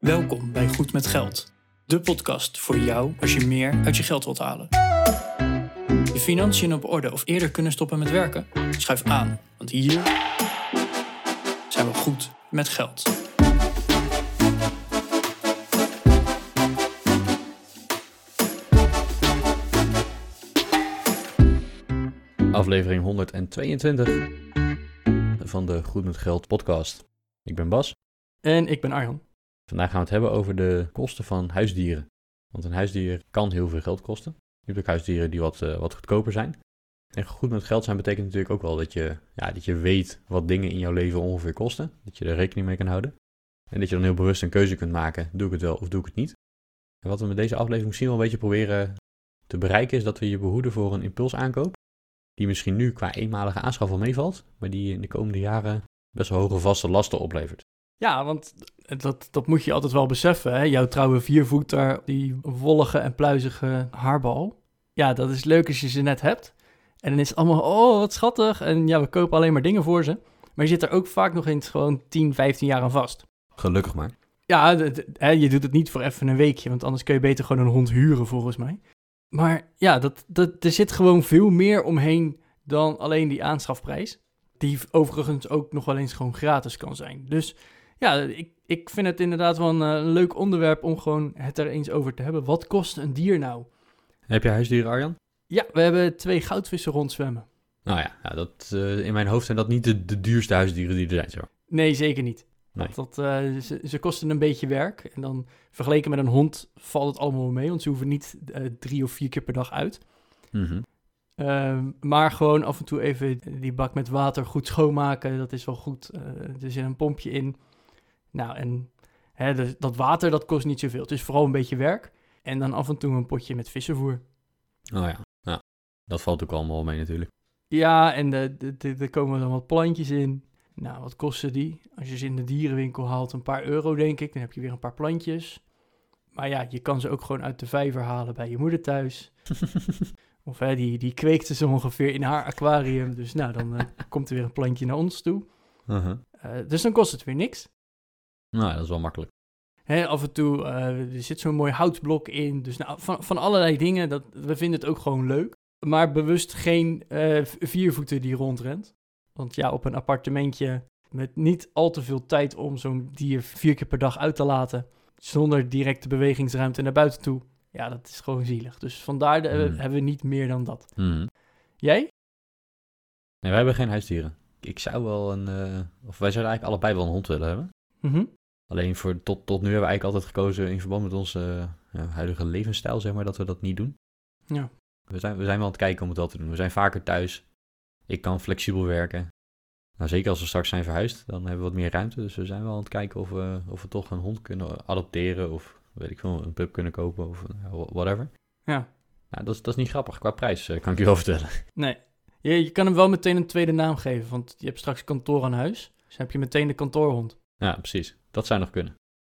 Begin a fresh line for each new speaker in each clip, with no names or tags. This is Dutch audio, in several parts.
Welkom bij Goed met Geld, de podcast voor jou als je meer uit je geld wilt halen. Je financiën op orde of eerder kunnen stoppen met werken? Schuif aan, want hier zijn we goed met geld.
Aflevering 122 van de Goed met Geld podcast. Ik ben Bas.
En ik ben Arjan.
Vandaag gaan we het hebben over de kosten van huisdieren. Want een huisdier kan heel veel geld kosten. Je hebt ook huisdieren die wat, eh, wat goedkoper zijn. En goed met geld zijn betekent natuurlijk ook wel dat je, ja, dat je weet wat dingen in jouw leven ongeveer kosten. Dat je er rekening mee kan houden. En dat je dan heel bewust een keuze kunt maken. Doe ik het wel of doe ik het niet? En wat we met deze aflevering misschien wel een beetje proberen te bereiken is dat we je behoeden voor een impulsaankoop. Die misschien nu qua eenmalige aanschaf wel meevalt. Maar die in de komende jaren best wel hoge vaste lasten oplevert.
Ja, want dat, dat moet je altijd wel beseffen. Hè? Jouw trouwe viervoeter, die wollige en pluizige haarbal. Ja, dat is leuk als je ze net hebt. En dan is het allemaal, oh, wat schattig. En ja, we kopen alleen maar dingen voor ze. Maar je zit er ook vaak nog eens gewoon 10, 15 jaar aan vast.
Gelukkig maar.
Ja, je doet het niet voor even een weekje, want anders kun je beter gewoon een hond huren, volgens mij. Maar ja, dat, dat, er zit gewoon veel meer omheen dan alleen die aanschafprijs. Die overigens ook nog wel eens gewoon gratis kan zijn. Dus ja, ik, ik vind het inderdaad wel een, eh, leuk onderwerp om gewoon het er eens over te hebben. Wat kost een dier nou?
Heb je huisdieren, Arjan?
Ja, we hebben twee goudvissen rondzwemmen.
Nou ja, ja dat, eh, in mijn hoofd zijn dat niet de, de duurste huisdieren die er zijn. Zo.
Nee, zeker niet.
Nee.
Dat, eh, ze, ze kosten een beetje werk. En dan vergeleken met een hond valt het allemaal wel mee. Want ze hoeven niet drie of vier keer per dag uit.
Mhm.
Ehm, maar gewoon af en toe even die bak met water goed schoonmaken. Dat is wel goed. Er zit een pompje in. Nou, en hè, dus dat water dat kost niet zoveel. Het is vooral een beetje werk. En dan af en toe een potje met vissenvoer.
Oh ja. ja, dat valt ook allemaal mee natuurlijk.
Ja, en er komen dan wat plantjes in. Nou, wat kosten die? Als je ze in de dierenwinkel haalt, een paar euro denk ik. Dan heb je weer een paar plantjes. Maar ja, je kan ze ook gewoon uit de vijver halen bij je moeder thuis. Of hè, die, die kweekte ze ongeveer in haar aquarium. Dus nou, dan eh, komt er weer een plantje naar ons toe.
Uh-huh.
Eh, dus dan kost het weer niks.
Nou, dat is wel makkelijk.
Af en toe, eh, er zit zo'n mooi houtblok in. Dus nou, van, van allerlei dingen, dat, we vinden het ook gewoon leuk. Maar bewust geen eh, v- viervoeter die rondrent. Want ja, op een appartementje met niet al te veel tijd om zo'n dier vier keer per dag uit te laten. Zonder directe bewegingsruimte naar buiten toe. Ja, dat is gewoon zielig. Dus vandaar de,
Hmm.
hebben we niet meer dan dat.
Mhm.
Jij?
Nee, wij hebben geen huisdieren. Ik zou wel een... eh, of wij zouden eigenlijk allebei wel een hond willen hebben.
Mhm.
Alleen voor, tot, tot nu hebben we eigenlijk altijd gekozen in verband met onze eh, huidige levensstijl, zeg maar, dat we dat niet doen.
Ja.
We zijn, we zijn wel aan het kijken om het wel te doen. We zijn vaker thuis. Ik kan flexibel werken. Nou, zeker als we straks zijn verhuisd, dan hebben we wat meer ruimte. Dus we zijn wel aan het kijken of we, of we toch een hond kunnen adopteren. Of weet ik veel, een pup kunnen kopen of whatever.
Ja.
Nou, dat is, dat is niet grappig. Qua prijs eh, kan ik je wel vertellen.
Nee. Je, je kan hem wel meteen een tweede naam geven. Want je hebt straks kantoor aan huis. Dus heb je meteen de kantoorhond.
Ja, precies. Dat zou nog kunnen.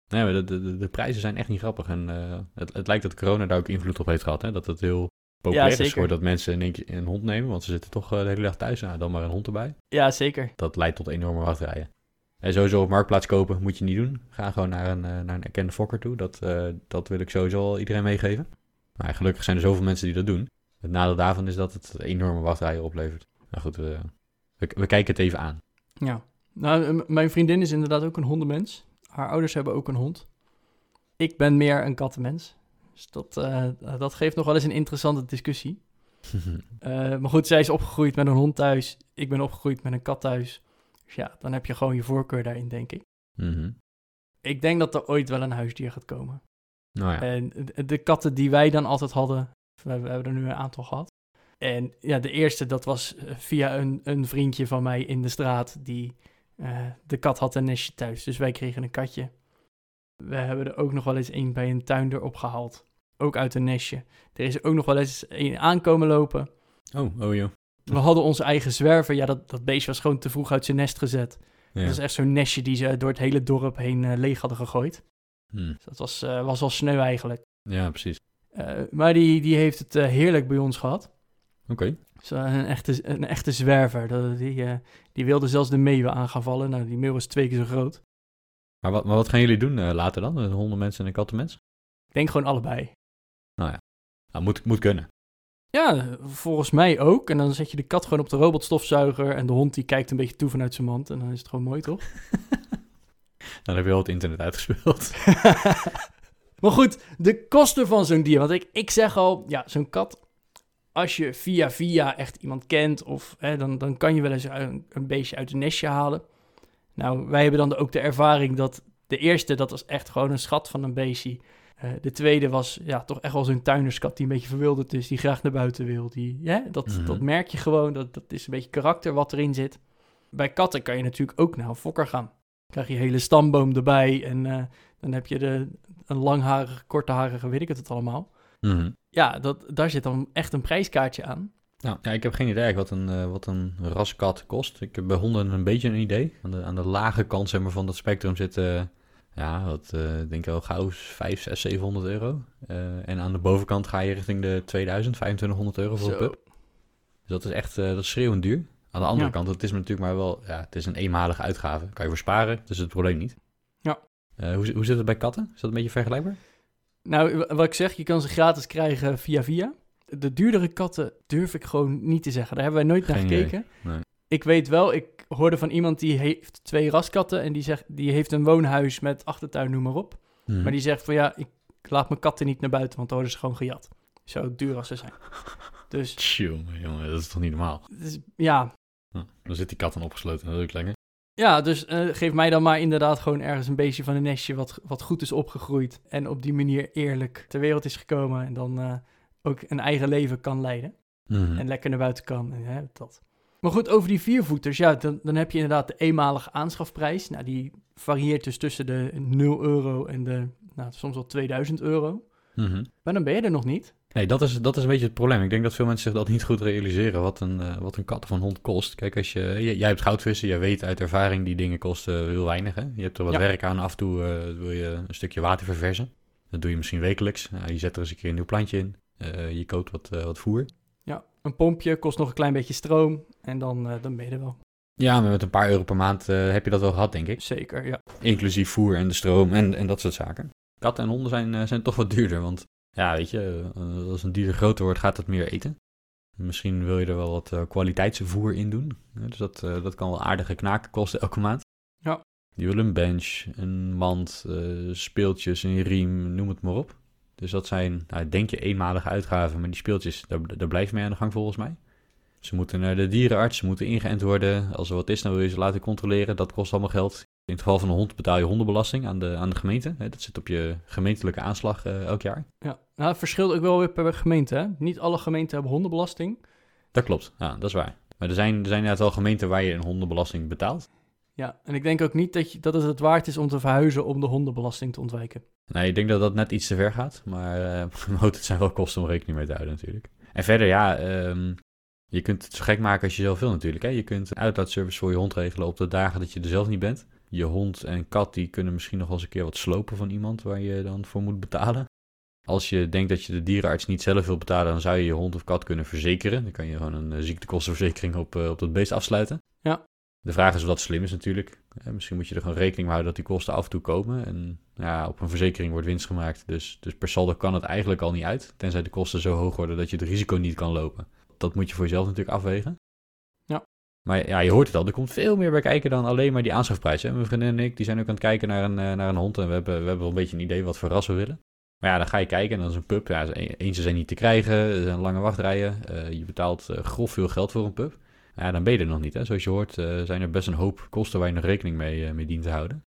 Nee, de, de, de, prijzen zijn echt niet grappig. En eh, het, het lijkt dat corona daar ook invloed op heeft gehad. Hè? Dat het heel populair is geworden dat mensen in één keer een hond nemen. Want ze zitten toch eh, de hele dag thuis. Nou, dan maar een hond erbij.
Ja, zeker.
Dat leidt tot enorme wachtrijen. En sowieso op Marktplaats kopen moet je niet doen. Ga gewoon naar een, eh, naar een erkende fokker toe. Dat, eh, dat wil ik sowieso al iedereen meegeven. Maar gelukkig zijn er zoveel mensen die dat doen. Het nadeel daarvan is dat het enorme wachtrijen oplevert. Nou goed, we, we, we kijken het even aan.
Ja. Nou, mijn vriendin is inderdaad ook een hondenmens. Haar ouders hebben ook een hond. Ik ben meer een kattenmens. Dus dat, eh, dat geeft nog wel eens een interessante discussie. Eh, maar goed, zij is opgegroeid met een hond thuis. Ik ben opgegroeid met een kat thuis. Dus ja, dan heb je gewoon je voorkeur daarin, denk ik.
Mhm.
Ik denk dat er ooit wel een huisdier gaat komen.
Nou ja.
En de, katten die wij dan altijd hadden, we, we hebben er nu een aantal gehad. En ja, de eerste, dat was eh, via een, een vriendje van mij in de straat. Die, eh, de kat had een nestje thuis, dus wij kregen een katje. We hebben er ook nog wel eens een bij een tuinder opgehaald. Ook uit een nestje. Er is ook nog wel eens een aankomen lopen.
Oh, oh joh.
We hadden onze eigen zwerver. Ja, dat, dat beest was gewoon te vroeg uit zijn nest gezet.
Ja.
Dat is echt zo'n nestje die ze door het hele dorp heen eh, leeg hadden gegooid.
Hm.
Dus dat was, eh, was wel sneu eigenlijk.
ja, precies.
Maar die, die heeft het heerlijk bij ons gehad.
Oké.
Een, echte, een echte zwerver. Dat, die, eh, die wilde zelfs de meeuwen aan gaan vallen. Nou, die meeuw was twee keer zo groot.
Maar wat, maar wat gaan jullie doen eh, later dan? Een hondenmens en een kattenmens?
Ik denk gewoon allebei.
Nou, moet, moet kunnen.
Ja, volgens mij ook. En dan zet je de kat gewoon op de robotstofzuiger en de hond die kijkt een beetje toe vanuit zijn mand. En dan is het gewoon mooi, toch?
Dan heb je al het internet uitgespeeld.
maar goed, de kosten van zo'n dier. Want ik, ik zeg al, ja, zo'n kat, als je via via echt iemand kent, of, hè, dan, dan kan je wel eens een, een beestje uit een nestje halen. Nou, wij hebben dan ook de ervaring dat de eerste, dat was echt gewoon een schat van een beestje. Eh, de tweede was ja, toch echt wel zo'n tuinerskat die een beetje verwilderd is, die graag naar buiten wil. Die, ja, dat,
Mhm.
dat merk je gewoon, dat, dat is een beetje karakter wat erin zit. Bij katten kan je natuurlijk ook naar een fokker gaan. Dan krijg je hele stamboom erbij en eh, dan heb je de, een langharige, korteharige, weet ik het, het allemaal.
Mhm.
Ja, dat, daar zit dan echt een prijskaartje aan.
Nou, ja, ik heb geen idee wat een, eh, wat een raskat kost. Ik heb bij honden een beetje een idee. Aan de, aan de lage kant zeg maar, van dat spectrum zit, eh, ja, wat eh, denk ik wel gauw 5, 6, 700 euro. En aan de bovenkant ga je richting de 2000, 2500 euro voor een pup. Dus dat is echt, dat is schreeuwend duur. Aan de andere
Ja.
kant, het is natuurlijk maar wel, ja, het is een eenmalige uitgave. Kan je voor sparen, dus het probleem niet.
Ja.
Hoe, hoe zit het bij katten? Is dat een beetje vergelijkbaar?
Nou, wat ik zeg, je kan ze gratis krijgen via via. De duurdere katten durf ik gewoon niet te zeggen. Daar hebben wij nooit naar
Geen
gekeken.
Nee.
Ik weet wel, ik hoorde van iemand die heeft twee raskatten en die, zegt, die heeft een woonhuis met achtertuin, noem maar op.
Mhm.
Maar die zegt van ja, ik laat mijn katten niet naar buiten, want dan worden ze gewoon gejat. Zo duur als ze zijn. Dus
Tjonge, jongen, dat is toch niet normaal?
is- ja,
Hm, Dan zit die kat dan opgesloten, dat is ook lekker.
Ja, dus eh, geef mij dan maar inderdaad gewoon ergens een beestje van een nestje wat, wat goed is opgegroeid. En op die manier eerlijk ter wereld is gekomen en dan eh, ook een eigen leven kan leiden.
Mhm.
en lekker naar buiten kan. En, hè, dat. Maar goed, over die viervoeters, ja, dan, dan heb je inderdaad de eenmalige aanschafprijs. Nou, die varieert dus tussen de 0 euro en de, nou, soms wel 2000 euro.
Mhm.
Maar dan ben je er nog niet.
Nee, dat is, dat is een beetje het probleem. Ik denk dat veel mensen zich dat niet goed realiseren, wat een, eh, wat een kat of een hond kost. Kijk, als je, j- jij hebt goudvissen, jij weet uit ervaring, die dingen kosten heel weinig. Hè? Je hebt er wat
Ja.
werk aan, af en toe eh, wil je een stukje water verversen. Dat doe je misschien wekelijks. Nou, je zet er eens een keer een nieuw plantje in. Eh, je koopt wat, eh, wat voer.
Ja, een pompje kost nog een klein beetje stroom en dan, eh, dan ben je er wel.
Ja, maar met een paar euro per maand eh, heb je dat wel gehad, denk ik.
Zeker, ja.
Inclusief voer en de stroom en, en dat soort zaken. Katten en honden zijn, eh, zijn toch wat duurder, want ja, weet je, eh, als een dier groter wordt, gaat het meer eten. Misschien wil je er wel wat eh, kwaliteitsvoer in doen. Dus dat, eh, dat kan wel aardige knaken kosten elke maand.
Ja.
Die willen een bench, een mand, speeltjes, een riem, noem het maar op. Dus dat zijn, nou, denk je, eenmalige uitgaven, maar die speeltjes, daar, daar blijf je mee aan de gang volgens mij. Ze moeten naar de dierenarts, ze moeten ingeënt worden. Als er wat is, dan wil je ze laten controleren. Dat kost allemaal geld. In het geval van een hond betaal je hondenbelasting aan de, aan de gemeente. Hè, Dat zit op je gemeentelijke aanslag eh, elk jaar.
ja. Nou, het verschilt ook wel weer per gemeente, hè. Niet alle gemeenten hebben hondenbelasting.
Dat klopt, ja, dat is waar. Maar er zijn, er zijn inderdaad wel gemeenten waar je een hondenbelasting betaalt.
Ja, en ik denk ook niet dat, je, dat het het waard is om te verhuizen om de hondenbelasting te ontwijken.
Nee, ik denk dat dat net iets te ver gaat. Maar eh het zijn wel kosten om rekening mee te houden natuurlijk. En verder, ja, ehm, je kunt het zo gek maken als je zelf wil natuurlijk. Hè. Je kunt een uitlaatservice voor je hond regelen op de dagen dat je er zelf niet bent. Je hond en kat die kunnen misschien nog wel eens een keer wat slopen van iemand waar je dan voor moet betalen. Als je denkt dat je de dierenarts niet zelf wil betalen, dan zou je je hond of kat kunnen verzekeren. Dan kan je gewoon een eh, ziektekostenverzekering op, eh, op dat beest afsluiten.
Ja.
De vraag is of dat slim is natuurlijk. Eh, misschien moet je er gewoon rekening mee houden dat die kosten af en toe komen. En ja, op een verzekering wordt winst gemaakt. Dus, dus per saldo kan het eigenlijk al niet uit. Tenzij de kosten zo hoog worden dat je het risico niet kan lopen. Dat moet je voor jezelf natuurlijk afwegen. Maar ja, je hoort het al. Er komt veel meer bij kijken dan alleen maar die aanschafprijs. Mijn vriendin en ik die zijn ook aan het kijken naar een, eh, naar een hond. En we hebben, we hebben wel een beetje een idee wat voor ras we willen. Maar ja, dan ga je kijken en dan is een pup. Ja, eens ze zijn niet te krijgen. Er zijn lange wachtrijen. eh, je betaalt eh, grof veel geld voor een pup. Ja, dan ben je er nog niet. Hè? Zoals je hoort zijn er best een hoop kosten waar je nog rekening mee, mee dient te houden.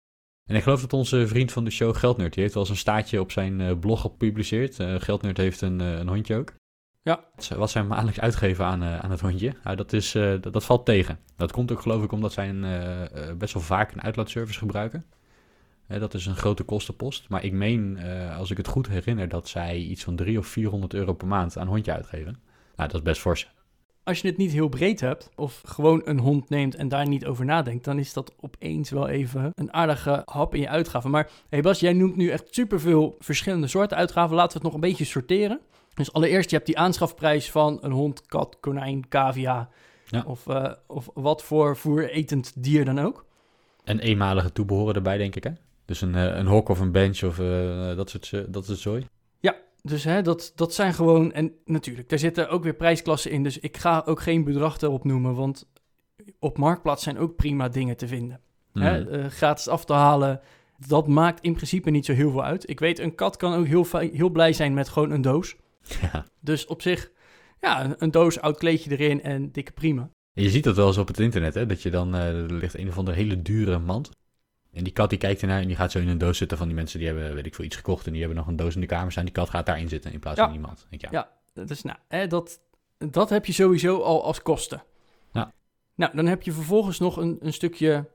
En ik geloof dat onze vriend van de show, Geldnerd, die heeft wel eens een staartje op zijn blog gepubliceerd. Geldnerd heeft een, een hondje ook.
Ja.
Wat zij maandelijks uitgeven aan, eh, aan het hondje, nou, dat, is, eh, dat, valt tegen. Dat komt ook geloof ik omdat zij een, eh, best wel vaak een uitlaatservice gebruiken. Dat is een grote kostenpost. Maar ik meen, als ik het goed herinner, dat zij iets van 300 of 400 euro per maand aan hondje uitgeven. Nou, dat is best fors.
Als je het niet heel breed hebt, of gewoon een hond neemt en daar niet over nadenkt, dan is dat opeens wel even een aardige hap in je uitgaven. Maar hey Bas, jij noemt nu echt superveel verschillende soorten uitgaven. Laten we het nog een beetje sorteren. Dus allereerst, je hebt die aanschafprijs van een hond, kat, konijn, cavia.
Ja.
Of, eh, of wat voor voeretend dier dan ook.
En eenmalige toebehoren erbij, denk ik, hè? Dus een, eh, een hok of een bench of eh, dat soort dat soort zooi.
Dus hè, dat, dat zijn gewoon... En natuurlijk, daar zitten ook weer prijsklassen in. Dus ik ga ook geen bedrag erop noemen. Want op Marktplaats zijn ook prima dingen te vinden. Hè,
Mhm.
eh, gratis af te halen, dat maakt in principe niet zo heel veel uit. Ik weet, een kat kan ook heel, heel blij zijn met gewoon een doos.
Ja.
Dus op zich, ja, een, een doos, oud kleedje erin en dikke prima.
Je ziet dat wel eens op het internet, hè? Dat je dan, eh, er ligt een of andere hele dure mand. En die kat die kijkt ernaar en die gaat zo in een doos zitten van die mensen die hebben, weet ik veel, iets gekocht. En die hebben nog een doos in de kamer staan. Die kat gaat daarin zitten in plaats
Ja.
van die mand. Denk, ik, ja.
Ja. Dus nou, hè, dat, dat heb je sowieso al als kosten.
Ja.
Nou, dan heb je vervolgens nog een, een stukje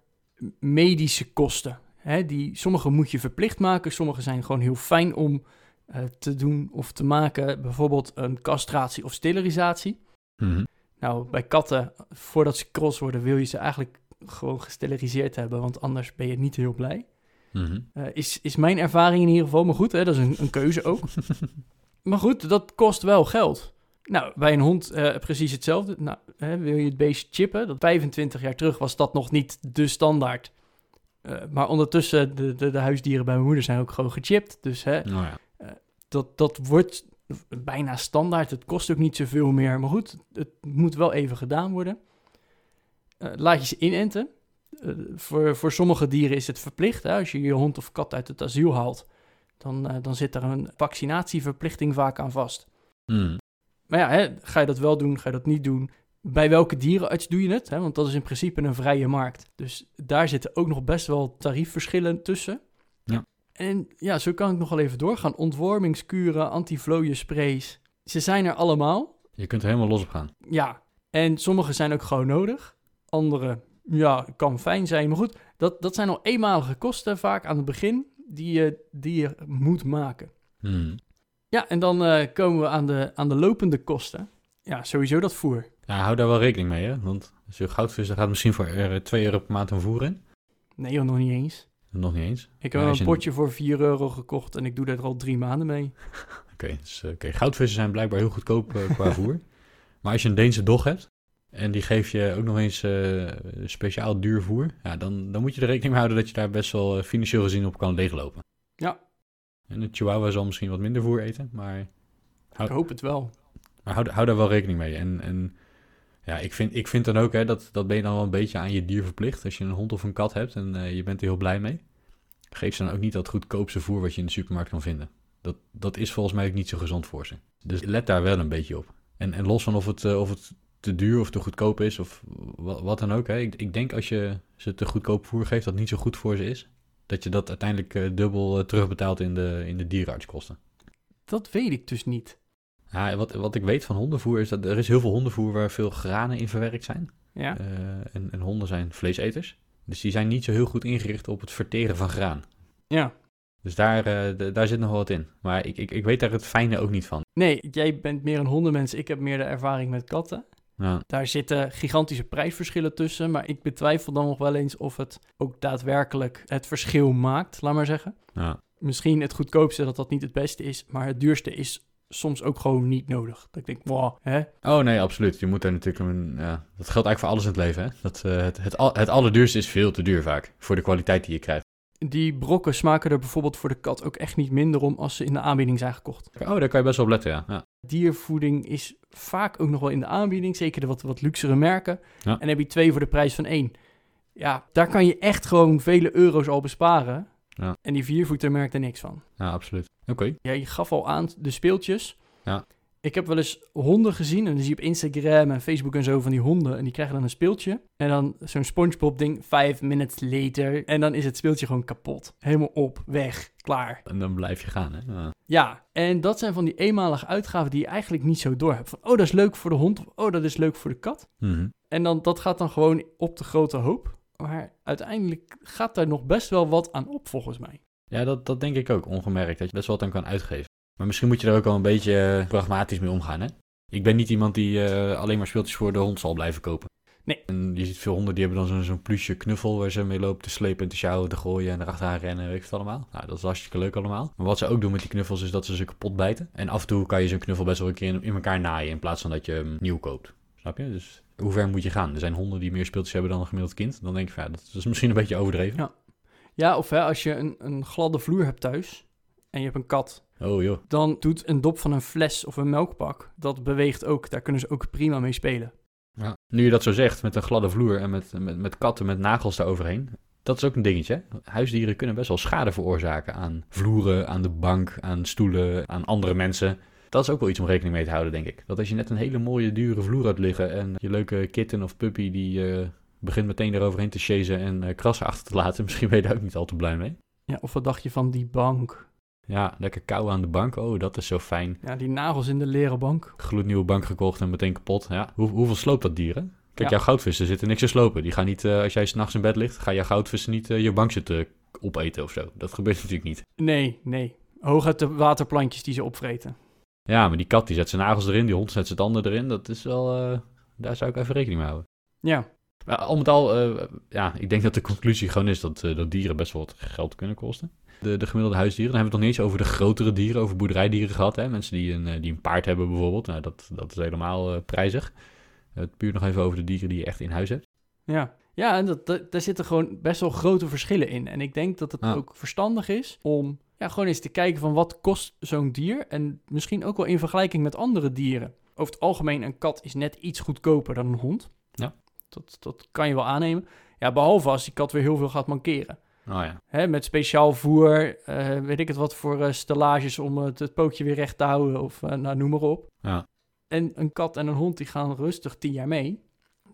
medische kosten. Hè, die, sommige moet je verplicht maken, sommige zijn gewoon heel fijn om eh, te doen of te maken. Bijvoorbeeld een castratie of sterilisatie.
Mhm.
Nou, bij katten, voordat ze cross worden, wil je ze eigenlijk gewoon gesteriliseerd hebben, want anders ben je niet heel blij.
Mhm.
Eh, is, is mijn ervaring in ieder geval. Maar goed, hè, dat is een, een keuze ook. maar goed, dat kost wel geld. Nou, bij een hond eh, precies hetzelfde. Nou, hè, wil je het beestje chippen? Dat 25 jaar terug was dat nog niet de standaard. Eh, maar ondertussen, de, de, de huisdieren bij mijn moeder zijn ook gewoon gechipt. Dus hè,
Nou ja.
dat, dat wordt bijna standaard. Het kost ook niet zoveel meer. Maar goed, het moet wel even gedaan worden. Eh, laat je ze inenten. Eh, voor, voor sommige dieren is het verplicht. Hè? Als je je hond of kat uit het asiel haalt, dan, eh, dan zit er een vaccinatieverplichting vaak aan vast.
Mhm.
Maar ja, hè, ga je dat wel doen, ga je dat niet doen? Bij welke dierenarts doe je het? Hè? Want dat is in principe een vrije markt. Dus daar zitten ook nog best wel tariefverschillen tussen.
Ja.
En ja, zo kan ik nog wel even doorgaan. Ontwormingskuren, antiflooiensprays. Ze zijn er allemaal.
Je kunt er helemaal los op gaan.
Ja, en sommige zijn ook gewoon nodig. Andere, ja, kan fijn zijn. Maar goed, dat, dat zijn al eenmalige kosten vaak aan het begin die je, die je moet maken.
Mhm.
Ja, en dan eh, komen we aan de, aan de lopende kosten. Ja, sowieso dat voer.
Ja, hou daar wel rekening mee, hè? Want je goudvis, dan gaat misschien voor eh, 2 euro per maand een voer in.
Nee, joh, nog niet eens.
Nog niet eens.
Ik heb
Ja,
een
je-
potje voor 4 euro gekocht en ik doe daar al drie maanden mee.
Oké, dus, eh, oké, goudvissen zijn blijkbaar heel goedkoop eh, qua voer. Maar als je een Deense dog hebt en die geeft je ook nog eens eh, speciaal duur voer, ja, dan, dan moet je er rekening mee houden dat je daar best wel eh, financieel gezien op kan leeglopen.
Ja.
En een chihuahua zal misschien wat minder voer eten, maar,
Ik hoop het wel.
maar hou, hou daar wel rekening mee. En, en ja, ik vind, ik vind dan ook, hè, dat, dat ben je dan wel een beetje aan je dier verplicht. Als je een hond of een kat hebt en eh, je bent er heel blij mee, geef ze dan ook niet dat goedkoopste voer wat je in de supermarkt kan vinden. Dat, dat is volgens mij ook niet zo gezond voor ze. Dus let daar wel een beetje op. En, en los van of het, of het te duur of te goedkoop is of wa- wat dan ook. Hè. Ik, ik denk als je ze te goedkoop voer geeft dat niet zo goed voor ze is. Dat je dat uiteindelijk eh, dubbel eh, terugbetaalt in de, in de dierenartskosten.
Dat weet ik dus niet.
Ja, wat, wat ik weet van hondenvoer is dat er is heel veel hondenvoer waar veel granen in verwerkt zijn.
Ja,
Eh, en, en honden zijn vleeseters. Dus die zijn niet zo heel goed ingericht op het verteren van graan.
ja.
Dus daar, daar zit nog wel wat in. Maar ik, ik, ik weet daar het fijne ook niet van.
Nee, jij bent meer een hondenmens. Ik heb meer de ervaring met katten.
Ja,
Daar zitten gigantische prijsverschillen tussen. Maar ik betwijfel dan nog wel eens of het ook daadwerkelijk het verschil maakt, laat maar zeggen.
ja.
Misschien het goedkoopste dat dat niet het beste is. Maar het duurste is soms ook gewoon niet nodig. Dat ik denk, wow, hè?
Oh nee, absoluut. Je moet daar natuurlijk een. Ja, dat geldt eigenlijk voor alles in het leven. Hè? Dat, eh, het, het, al- het allerduurste is veel te duur vaak. Voor de kwaliteit die je krijgt.
Die brokken smaken er bijvoorbeeld voor de kat ook echt niet minder om als ze in de aanbieding zijn gekocht.
Oh, daar kan je best wel op letten, ja. ja.
Diervoeding is vaak ook nog wel in de aanbieding, zeker de wat, wat luxere merken.
Ja.
En dan heb je twee voor de prijs van één. Ja, daar kan je echt gewoon vele euro's al besparen.
Ja.
En die viervoeter merkt er niks van.
Ja, absoluut. Oké.
Ja, je gaf al aan de speeltjes.
Ja.
Ik heb wel eens honden gezien. En dan zie je op Instagram en Facebook en zo van die honden. En die krijgen dan een speeltje. En dan zo'n Spongebob ding, five minutes later. En dan is het speeltje gewoon kapot. Helemaal op, weg, klaar.
En dan blijf je gaan, hè. Ja.
Ja, en dat zijn van die eenmalige uitgaven die je eigenlijk niet zo door hebt. Van, oh, dat is leuk voor de hond. Of, oh, dat is leuk voor de kat.
Mhm.
En dan, dat gaat dan gewoon op de grote hoop. Maar uiteindelijk gaat daar nog best wel wat aan op, volgens mij.
Ja, dat, dat denk ik ook, ongemerkt. Dat je best wel wat aan kan uitgeven. Maar misschien moet je er ook wel een beetje eh, pragmatisch mee omgaan, hè. Ik ben niet iemand die eh, alleen maar speeltjes voor de hond zal blijven kopen.
Nee.
En je ziet veel honden die hebben dan zo'n zo'n plusje knuffel waar ze mee lopen te slepen en te sjouwen, te gooien en erachteraan rennen, weet ik het allemaal. Nou, dat is hartstikke leuk allemaal. Maar wat ze ook doen met die knuffels is dat ze ze kapot bijten. En af en toe kan je zo'n knuffel best wel een keer in, in elkaar naaien in plaats van dat je hem nieuw koopt. Snap je? Dus hoe ver moet je gaan? Er zijn honden die meer speeltjes hebben dan een gemiddeld kind. Dan denk ik van ja, dat is misschien een beetje overdreven.
Ja. Ja, of hè, als je een, een gladde vloer hebt thuis en je hebt een kat,
Oh joh.
dan doet een dop van een fles of een melkpak, dat beweegt ook. Daar kunnen ze ook prima mee spelen.
Ja. Nu je dat zo zegt, met een gladde vloer en met, met, met katten met nagels daaroverheen. Dat is ook een dingetje. Huisdieren kunnen best wel schade veroorzaken aan vloeren, aan de bank, aan stoelen, aan andere mensen. Dat is ook wel iets om rekening mee te houden, denk ik. Dat als je net een hele mooie, dure vloer had liggen en je leuke kitten of puppy die eh, begint meteen eroverheen te chasen en eh, krassen achter te laten, misschien ben je daar ook niet al te blij mee.
Ja, of wat dacht je van die bank?
Ja, lekker kou aan de bank. Oh, dat is zo fijn.
Ja, die nagels in de leren bank.
Gloednieuwe bank gekocht en meteen kapot. Ja, hoe, hoeveel sloopt dat dier, hè? Kijk,
Ja.
jouw goudvissen zitten niks te slopen. Die gaan niet, eh, als jij s'nachts in bed ligt, gaan jouw goudvissen niet eh, je bank zitten opeten of zo. Dat gebeurt natuurlijk niet.
Nee, nee. Hooguit de waterplantjes die ze opvreten.
Ja, maar die kat die zet zijn nagels erin, die hond zet zijn tanden erin. Dat is wel, eh, daar zou ik even rekening mee houden.
Ja,
Maar al met al, eh, ja, ik denk dat de conclusie gewoon is dat, eh, dat dieren best wel wat geld kunnen kosten. De, de gemiddelde huisdieren, dan hebben we het nog niet eens over de grotere dieren, over boerderijdieren gehad. Hè? Mensen die een, eh, die een paard hebben bijvoorbeeld, nou, dat, dat is helemaal prijzig. Het puur nog even over de dieren die je echt in huis hebt.
ja. Ja, en dat, dat, daar zitten gewoon best wel grote verschillen in. En ik denk dat het ook verstandig is om ja, gewoon eens te kijken van wat kost zo'n dier. En misschien ook wel in vergelijking met andere dieren. Over het algemeen, een kat is net iets goedkoper dan een hond. Dat, dat kan je wel aannemen. Ja, behalve als die kat weer heel veel gaat mankeren.
Oh ja.
Hè, met speciaal voer, eh, weet ik het wat voor eh, stellages om het, het pootje weer recht te houden of eh, nou, noem maar op.
Ja.
En een kat en een hond die gaan rustig tien jaar mee.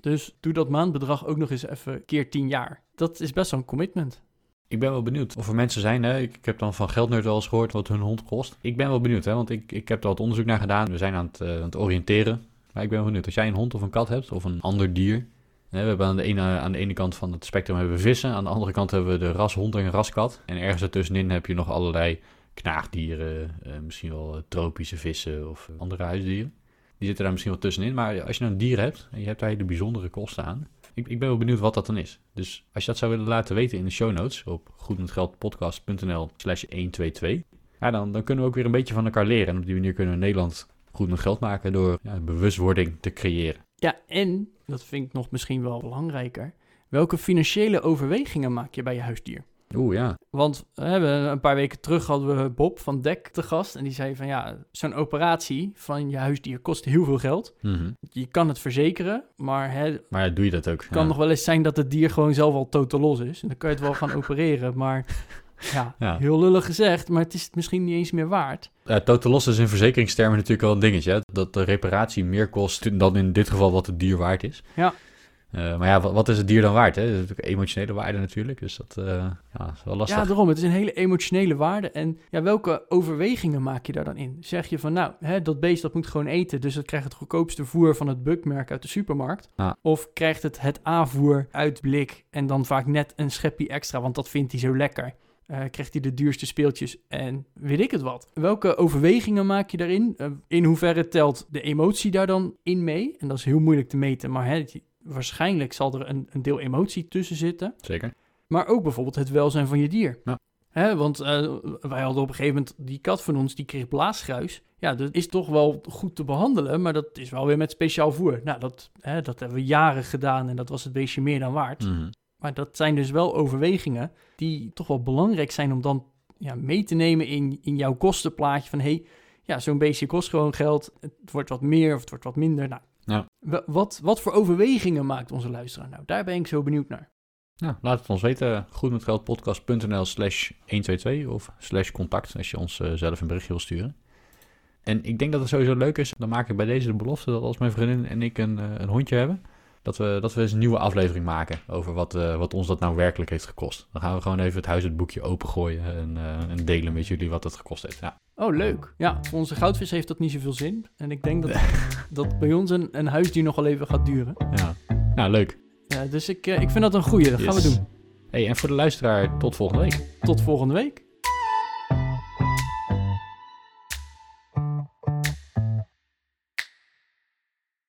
Dus doe dat maandbedrag ook nog eens even keer tien jaar. Dat is best wel een commitment.
Ik ben wel benieuwd of er mensen zijn, hè? Ik, ik heb dan van Geldnerd wel eens gehoord wat hun hond kost. Ik ben wel benieuwd, hè? want ik, ik heb er wat onderzoek naar gedaan. We zijn aan het, eh, aan het oriënteren. Maar ik ben wel benieuwd, als jij een hond of een kat hebt, of een ander dier... We hebben aan de, ene, aan de ene kant van het spectrum hebben we vissen, aan de andere kant hebben we de rashond en raskat. En ergens ertussenin heb je nog allerlei knaagdieren, eh, misschien wel eh, tropische vissen of eh, andere huisdieren. Die zitten daar misschien wel tussenin, maar als je nou een dier hebt en je hebt daar hele bijzondere kosten aan... Ik, ik ben wel benieuwd wat dat dan is. Dus als je dat zou willen laten weten in de show notes op goedmetgeldpodcast.nl slash 122, ja, dan, dan kunnen we ook weer een beetje van elkaar leren. En op die manier kunnen we Nederland goed met geld maken door ja, bewustwording te creëren.
Ja, en, dat vind ik nog misschien wel belangrijker, welke financiële overwegingen maak je bij je huisdier?
Oeh, ja.
Want we hebben een paar weken terug hadden we Bob van Dek te gast. En die zei van ja, zo'n operatie van je huisdier kost heel veel geld.
Mhm.
Je kan het verzekeren, maar hè, het
Maar ja, doe je dat ook?
kan
ja.
nog wel eens zijn dat het dier gewoon zelf al totaal los is. En dan kan je het wel gaan opereren, maar ja,
Ja.
heel lullig gezegd, maar het is het misschien niet eens meer waard.
Ja, totaal los is in verzekeringstermen natuurlijk wel een dingetje. Hè? Dat de reparatie meer kost dan in dit geval wat het dier waard is.
Ja.
Eh, maar ja, wat, wat is het dier dan waard? Hè? Dat is natuurlijk emotionele waarde natuurlijk. Dus dat eh, ja, is wel lastig.
Ja, daarom. Het is een hele emotionele waarde. En ja, welke overwegingen maak je daar dan in? Zeg je van, nou, hè, dat beest dat moet gewoon eten, dus het krijgt het goedkoopste voer van het Buckmerk uit de supermarkt. Of krijgt het het A-voer uit blik en dan vaak net een schepje extra, want dat vindt hij zo lekker. Eh, krijgt hij de duurste speeltjes en weet ik het wat. Welke overwegingen maak je daarin? Eh, in hoeverre telt de emotie daar dan in mee? En dat is heel moeilijk te meten, maar hè, waarschijnlijk zal er een, een deel emotie tussen zitten.
Zeker.
Maar ook bijvoorbeeld het welzijn van je dier.
Ja.
Hè, want eh, wij hadden op een gegeven moment die kat van ons, die kreeg blaasgruis. Ja, dat is toch wel goed te behandelen, maar dat is wel weer met speciaal voer. Nou, dat, hè, dat hebben we jaren gedaan en dat was het beestje meer dan waard.
Mhm.
Maar dat zijn dus wel overwegingen die toch wel belangrijk zijn om dan ja, mee te nemen in, in jouw kostenplaatje. Van hé, hey, ja, zo'n beestje kost gewoon geld. Het wordt wat meer of het wordt wat minder. Nou,
Ja.
wa- wat, wat voor overwegingen maakt onze luisteraar nou? Daar ben ik zo benieuwd naar.
Nou, laat het ons weten. Goedmetgeldpodcast.nl slash 122 of slash contact als je ons eh, zelf een berichtje wil sturen. En ik denk dat het sowieso leuk is. Dan maak ik bij deze de belofte dat als mijn vriendin en ik een, eh, een hondje hebben, dat we, dat we eens een nieuwe aflevering maken over wat, eh, wat ons dat nou werkelijk heeft gekost. Dan gaan we gewoon even het huishoudboekje opengooien en, eh, en delen met jullie wat het gekost heeft. Ja.
Oh, leuk. Ja, voor onze goudvis heeft dat niet zoveel zin. En ik denk dat, dat bij ons een, een huisdier nog wel even gaat duren.
ja. Nou, leuk.
Ja, dus ik, eh, ik vind dat een goeie. Dat gaan we doen.
Hey, en voor de luisteraar, tot volgende week.
Tot volgende week.